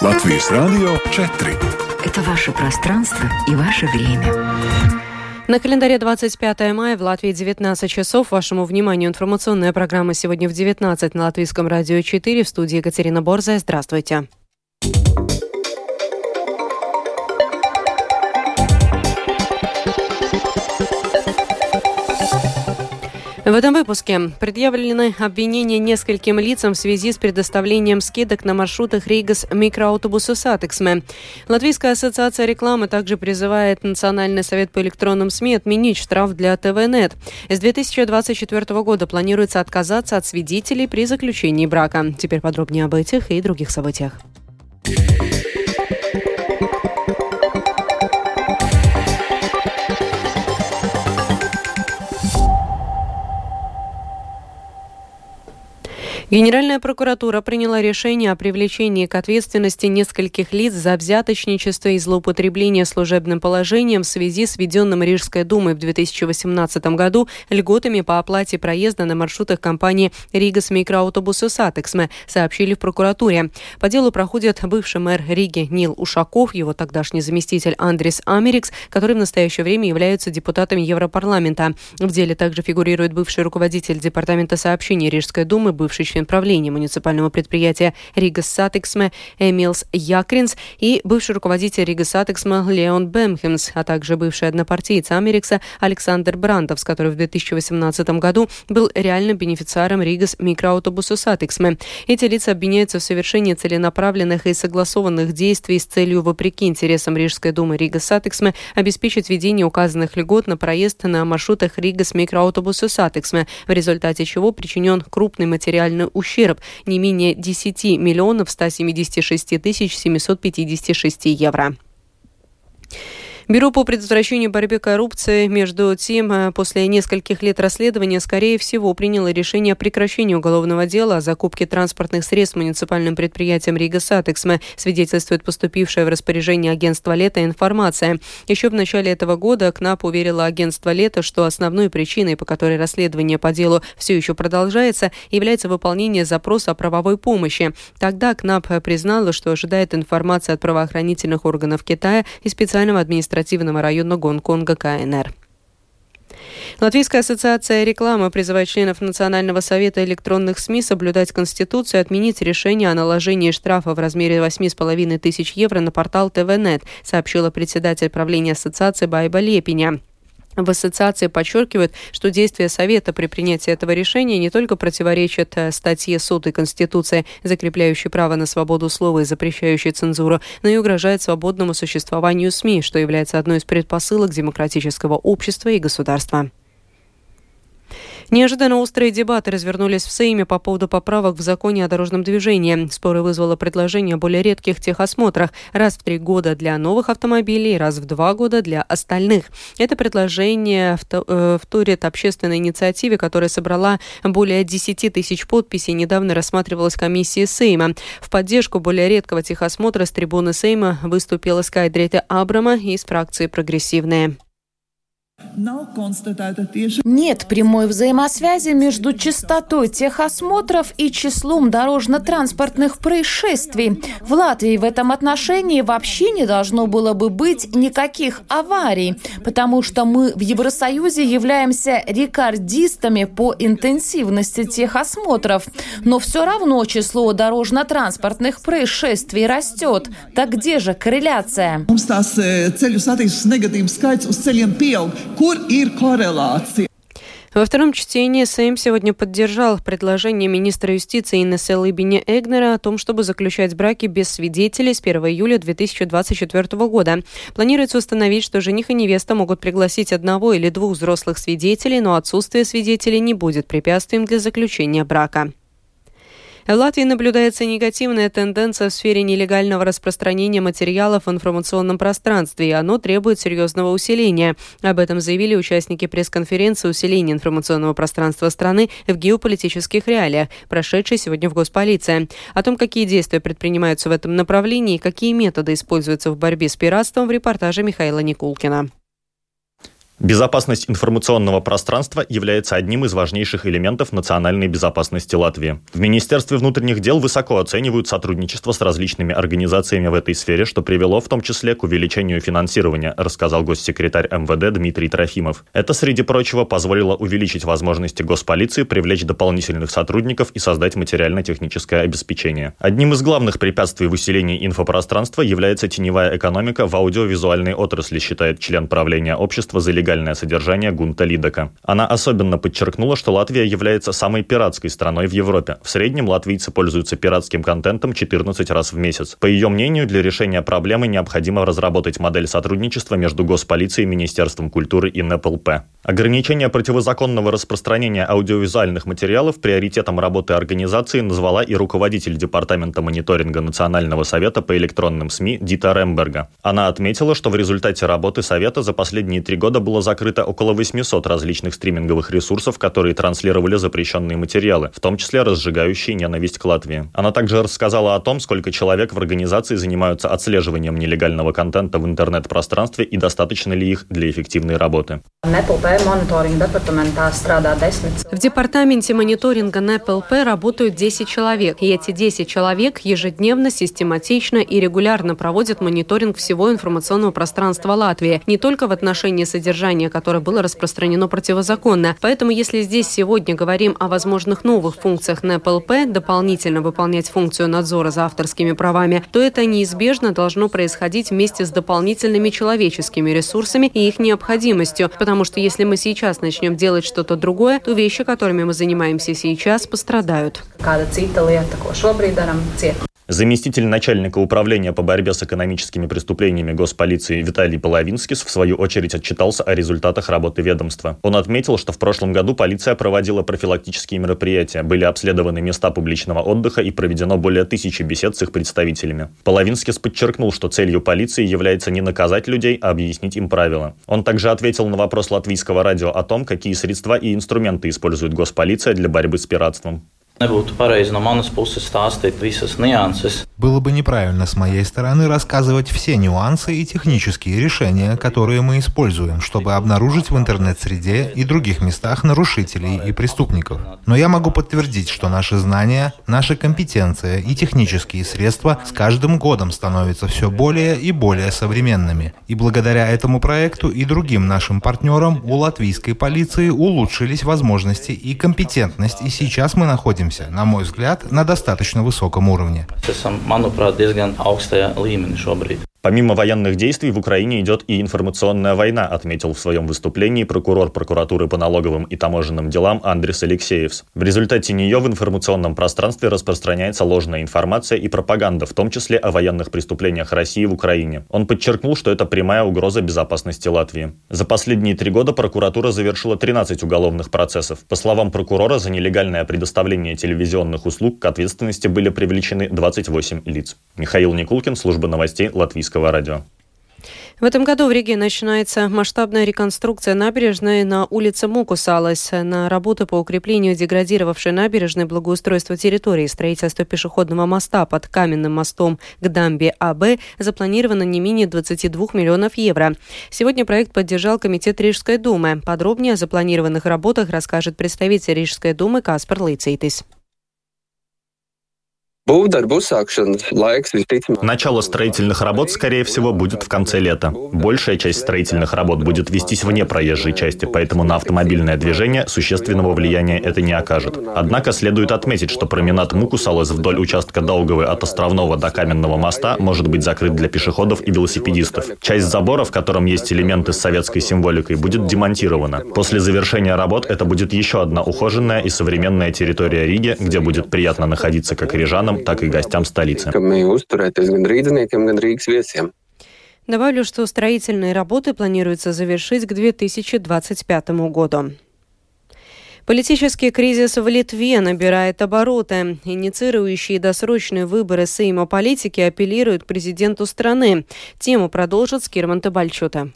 Latvijas Radio 4. Это ваше пространство и ваше время. На календаре 25 мая в Латвии 19 часов. Вашему вниманию информационная программа сегодня в 19 на Латвийском радио 4 в студии Екатерина Борзая. Здравствуйте. В этом выпуске предъявлены обвинения нескольким лицам в связи с предоставлением скидок на маршрутах Rīgas mikroautobusu satiksme. Латвийская ассоциация рекламы также призывает Национальный совет по электронным СМИ отменить штраф для TVNET. С 2024 года планируется отказаться от свидетелей при заключении брака. Теперь подробнее об этих и других событиях. Генеральная прокуратура приняла решение о привлечении к ответственности нескольких лиц за взяточничество и злоупотребление служебным положением в связи с введенным Рижской думой в 2018 году льготами по оплате проезда на маршрутах компании «Rīgas mikroautobusu satiksme», сообщили в прокуратуре. По делу проходит бывший мэр Риги Нил Ушаков, его тогдашний заместитель Андрис Америкс, который в настоящее время является депутатом Европарламента. В деле также фигурирует бывший руководитель Департамента сообщений Рижской думы, бывший член правления муниципального предприятия Rīgas satiksme Эмилс Якринс и бывший руководитель Rīgas satiksme Леон Бемхенс, а также бывший однопартиец Америкса Александр Брандавс, который в 2018 году был реальным бенефициаром Rīgas mikroautobusu satiksme. Эти лица обвиняются в совершении целенаправленных и согласованных действий с целью, вопреки интересам Рижской думы Rīgas satiksme, обеспечить введение указанных льгот на проезд на маршрутах Rīgas mikroautobusu satiksme, в результате чего причинен крупный материальный ущерб не менее 10 миллионов 176 тысяч 756 евро. Бюро по предотвращению и борьбе коррупции, между тем, э, после нескольких лет расследования, скорее всего, приняло решение о прекращении уголовного дела о закупке транспортных средств муниципальным предприятием Rīgas satiksme, свидетельствует поступившая в распоряжение агентства «LETA» информация. Еще в начале этого года КНАП уверила агентство «Лето», что основной причиной, по которой расследование по делу все еще продолжается, является выполнение запроса о правовой помощи. Тогда КНАП признала, что ожидает информации от правоохранительных органов Китая и специального администрации административного района Гонконга КНР. Латвийская ассоциация рекламы призывает членов Национального совета электронных СМИ соблюдать Конституцию и отменить решение о наложении штрафа в размере 8,5 тысяч евро на портал ТВНет, сообщила председатель правления ассоциации Байба Лепиня. В ассоциации подчеркивают, что действия Совета при принятии этого решения не только противоречат э, статье сотой Конституции, закрепляющей право на свободу слова и запрещающей цензуру, но и угрожает свободному существованию СМИ, что является одной из предпосылок демократического общества и государства. Неожиданно острые дебаты развернулись в Сейме по поводу поправок в законе о дорожном движении. Споры вызвало предложение о более редких техосмотрах раз в три года для новых автомобилей, раз в два года для остальных. Это предложение э, вторит общественной инициативе, которая собрала более 10 тысяч подписей, недавно рассматривалась комиссией Сейма. В поддержку более редкого техосмотра с трибуны Сейма выступила Скайдрейта Абрама из фракции «Прогрессивные». Нет прямой взаимосвязи между частотой техосмотров и числом дорожно-транспортных происшествий. В Латвии в этом отношении вообще не должно было бы быть никаких аварий, потому что мы в Евросоюзе являемся рекордистами по интенсивности техосмотров. Но все равно число дорожно-транспортных происшествий растет. Так где же корреляция? Kur ir korelācija? Во втором чтении Сейм сегодня поддержал предложение министра юстиции Инессы Лыбини Эгнера о том, чтобы заключать браки без свидетелей с 1 июля 2024 года. Планируется установить, что жених и невеста могут пригласить одного или двух взрослых свидетелей, но отсутствие свидетелей не будет препятствием для заключения брака. В Латвии наблюдается негативная тенденция в сфере нелегального распространения материалов в информационном пространстве, и оно требует серьезного усиления. Об этом заявили участники пресс-конференции «Усиление информационного пространства страны в геополитических реалиях», прошедшей сегодня в Госполиции. О том, какие действия предпринимаются в этом направлении и какие методы используются в борьбе с пиратством, в репортаже Михаила Никулкина. Безопасность информационного пространства является одним из важнейших элементов национальной безопасности Латвии. В Министерстве внутренних дел высоко оценивают сотрудничество с различными организациями в этой сфере, что привело в том числе к увеличению финансирования, рассказал госсекретарь МВД Дмитрий Трофимов. Это, среди прочего, позволило увеличить возможности госполиции привлечь дополнительных сотрудников и создать материально-техническое обеспечение. Одним из главных препятствий в усилении инфопространства является теневая экономика в аудиовизуальной отрасли, считает член правления общества за нелегальное содержание Гунта Лидока. Она особенно подчеркнула, что Латвия является самой пиратской страной в Европе. В среднем латвийцы пользуются пиратским контентом 14 раз в месяц. По ее мнению, для решения проблемы необходимо разработать модель сотрудничества между Госполицией, Министерством культуры и НПЛП. Ограничение противозаконного распространения аудиовизуальных материалов приоритетом работы организации назвала и руководитель Департамента мониторинга Национального совета по электронным СМИ Дита Ремберга. Она отметила, что в результате работы Совета за последние три года было закрыто около 800 различных стриминговых ресурсов, которые транслировали запрещенные материалы, в том числе разжигающие ненависть к Латвии. Она также рассказала о том, сколько человек в организации занимаются отслеживанием нелегального контента в интернет-пространстве и достаточно ли их для эффективной работы. В департаменте мониторинга НПЛП работают 10 человек, и эти 10 человек ежедневно, систематично и регулярно проводят мониторинг всего информационного пространства Латвии, не только в отношении содержания, которое было распространено противозаконно. Поэтому, если здесь сегодня говорим о возможных новых функциях НПЛП, дополнительно выполнять функцию надзора за авторскими правами, то это неизбежно должно происходить вместе с дополнительными человеческими ресурсами и их необходимостью, потому что если мы сейчас начнем делать что-то другое, то вещи, которыми мы занимаемся сейчас, пострадают. Заместитель начальника управления по борьбе с экономическими преступлениями госполиции Виталий Половинскис в свою очередь отчитался о результатах работы ведомства. Он отметил, что в прошлом году полиция проводила профилактические мероприятия, были обследованы места публичного отдыха и проведено более тысячи бесед с их представителями. Половинскис подчеркнул, что целью полиции является не наказать людей, а объяснить им правила. Он также ответил на вопрос латвийского радио о том, какие средства и инструменты использует госполиция для борьбы с пиратством. Было бы неправильно с моей стороны рассказывать все нюансы и технические решения, которые мы используем, чтобы обнаружить в интернет-среде и других местах нарушителей и преступников. Но я могу подтвердить, что наши знания, наша компетенция и технические средства с каждым годом становятся все более и более современными. И благодаря этому проекту и другим нашим партнерам у латвийской полиции улучшились возможности и компетентность, и сейчас мы находимся находимся, на мой взгляд, на достаточно высоком уровне. Помимо военных действий в Украине идет и информационная война, отметил в своем выступлении прокурор прокуратуры по налоговым и таможенным делам Андрес Алексеевс. В результате нее в информационном пространстве распространяется ложная информация и пропаганда, в том числе о военных преступлениях России в Украине. Он подчеркнул, что это прямая угроза безопасности Латвии. За последние три года прокуратура завершила 13 уголовных процессов. По словам прокурора, за нелегальное предоставление телевизионных услуг к ответственности были привлечены 28 лиц. Михаил Никулкин, служба новостей Латвийского Латвийского радио. В этом году в Риге начинается масштабная реконструкция набережной на улице Мукусалась. На работы по укреплению деградировавшей набережной, благоустройства территории, строительство пешеходного моста под каменным мостом к дамбе АБ запланировано не менее 22 миллионов евро. Сегодня проект поддержал Комитет Рижской думы. Подробнее о запланированных работах расскажет представитель Рижской думы Каспар Лейцейтис. Начало строительных работ, скорее всего, будет в конце лета. Большая часть строительных работ будет вестись вне проезжей части, поэтому на автомобильное движение существенного влияния это не окажет. Однако следует отметить, что променад Мукусалос вдоль участка Долговы от Островного до Каменного моста может быть закрыт для пешеходов и велосипедистов. Часть забора, в котором есть элементы с советской символикой, будет демонтирована. После завершения работ это будет еще одна ухоженная и современная территория Риги, где будет приятно находиться как рижанам, так и гостям столицы. Добавлю, что строительные работы планируется завершить к 2025 году. Политический кризис в Литве набирает обороты. Инициирующие досрочные выборы Сейма политики апеллируют президенту страны. Тему продолжит Скирман Табальчута.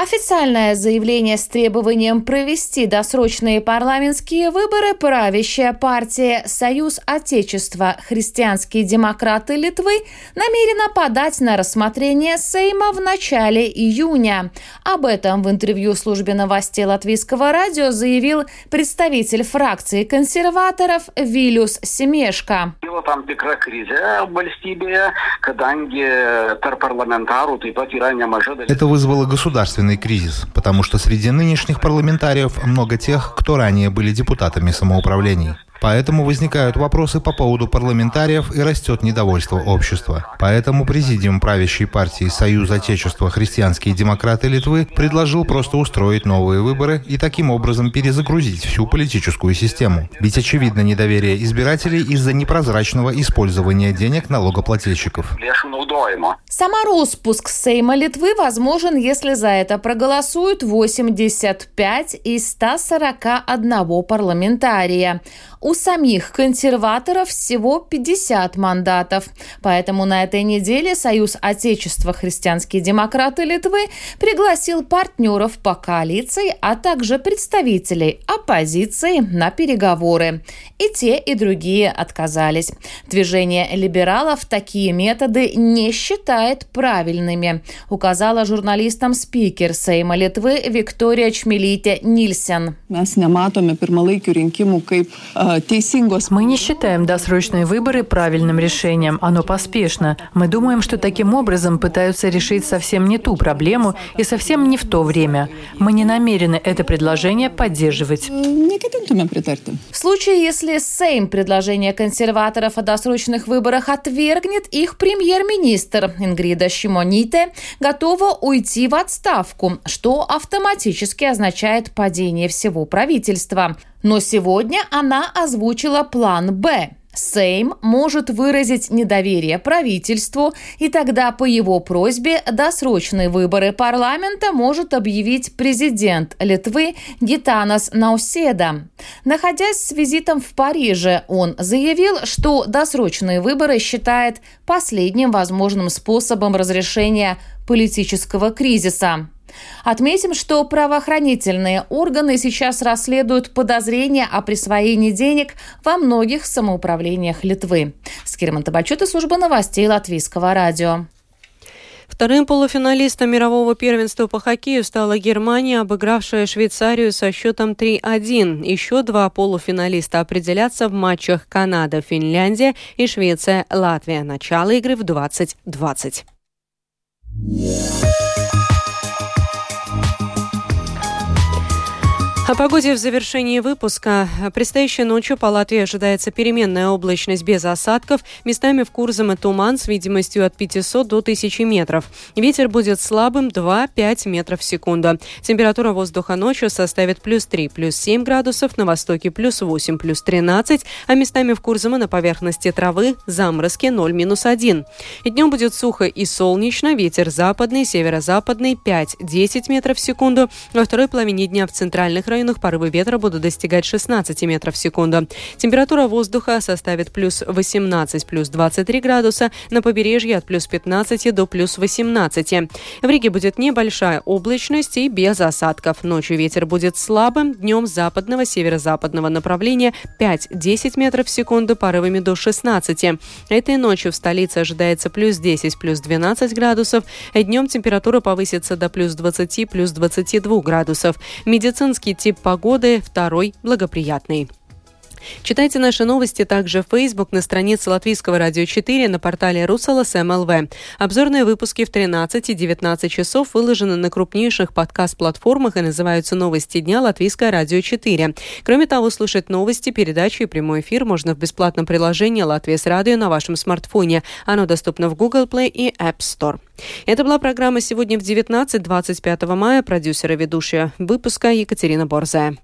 Официальное заявление с требованием провести досрочные парламентские выборы правящая партия «Союз Отечества. Христианские демократы Литвы» намерена подать на рассмотрение Сейма в начале июня. Об этом в интервью службе новостей Латвийского радио заявил представитель фракции консерваторов Вилюс Семешко. Это вызвало государственный государственный кризис, потому что среди нынешних парламентариев много тех, кто ранее были депутатами самоуправлений. Поэтому возникают вопросы по поводу парламентариев и растет недовольство общества. Поэтому Президиум правящей партии Союз Отечества Христианские демократы Литвы предложил просто устроить новые выборы и таким образом перезагрузить всю политическую систему. Ведь очевидно недоверие избирателей из-за непрозрачного использования денег налогоплательщиков. Самороспуск Сейма Литвы возможен, если за это проголосуют 85 из 141 парламентария. У самих консерваторов всего 50 мандатов. Поэтому на этой неделе Союз Отечества Христианские демократы Литвы пригласил партнеров по коалиции, а также представителей оппозиции на переговоры. И те, и другие отказались. Движение либералов такие методы не считает правильными, указала журналистам спикер Сейма Литвы Виктория Чмелите Нильсен. Мы не считаем досрочные выборы правильным решением. Оно поспешно. Мы думаем, что таким образом пытаются решить совсем не ту проблему и совсем не в то время. Мы не намерены это предложение поддерживать. В случае, если Сейм предложение консерваторов о досрочных выборах отвергнет, их премьер-министр Ингрида Шимоните готова уйти в отставку, что автоматически означает падение всего правительства. Но сегодня она озвучила план «Б». Сейм может выразить недоверие правительству, и тогда по его просьбе досрочные выборы парламента может объявить президент Литвы Гитанас Науседа. Находясь с визитом в Париже, он заявил, что досрочные выборы считает последним возможным способом разрешения политического кризиса. Отметим, что правоохранительные органы сейчас расследуют подозрения о присвоении денег во многих самоуправлениях Литвы. Скирман Табачута, служба новостей Латвийского радио. Вторым полуфиналистом мирового первенства по хоккею стала Германия, обыгравшая Швейцарию со счетом 3-1. Еще два полуфиналиста определятся в матчах Канада, Финляндия и Швеция, Латвия. Начало игры в 2020. О погоде в завершении выпуска. Предстоящей ночью по Латвии ожидается переменная облачность без осадков. Местами в Курзам и туман с видимостью от 500 до 1000 метров. Ветер будет слабым 2-5 метров в секунду. Температура воздуха ночью составит плюс 3, плюс 7 градусов, на востоке плюс 8, плюс 13, а местами в Курзам и на поверхности травы заморозки 0, минус 1. И днем будет сухо и солнечно. Ветер западный, северо-западный 5-10 метров в секунду. Во второй половине дня в центральных районах районах порывы ветра будут достигать 16 метров в секунду. Температура воздуха составит плюс 18, плюс 23 градуса, на побережье от плюс 15 до плюс 18. В Риге будет небольшая облачность и без осадков. Ночью ветер будет слабым, днем западного, северо-западного направления 5-10 метров в секунду, порывами до 16. Этой ночью в столице ожидается плюс 10, плюс 12 градусов, днем температура повысится до плюс 20, плюс 22 градусов. Медицинский погоды второй благоприятный. Читайте наши новости также в Facebook на странице Латвийского радио 4 на портале Русалас МЛВ. Обзорные выпуски в 13 и 19 часов выложены на крупнейших подкаст-платформах и называются «Новости дня» Латвийское радио 4. Кроме того, слушать новости, передачи и прямой эфир можно в бесплатном приложении «Латвия с радио» на вашем смартфоне. Оно доступно в Google Play и App Store. Это была программа «Сегодня в 19.25 мая». Продюсер ведущая выпуска Екатерина Борзая.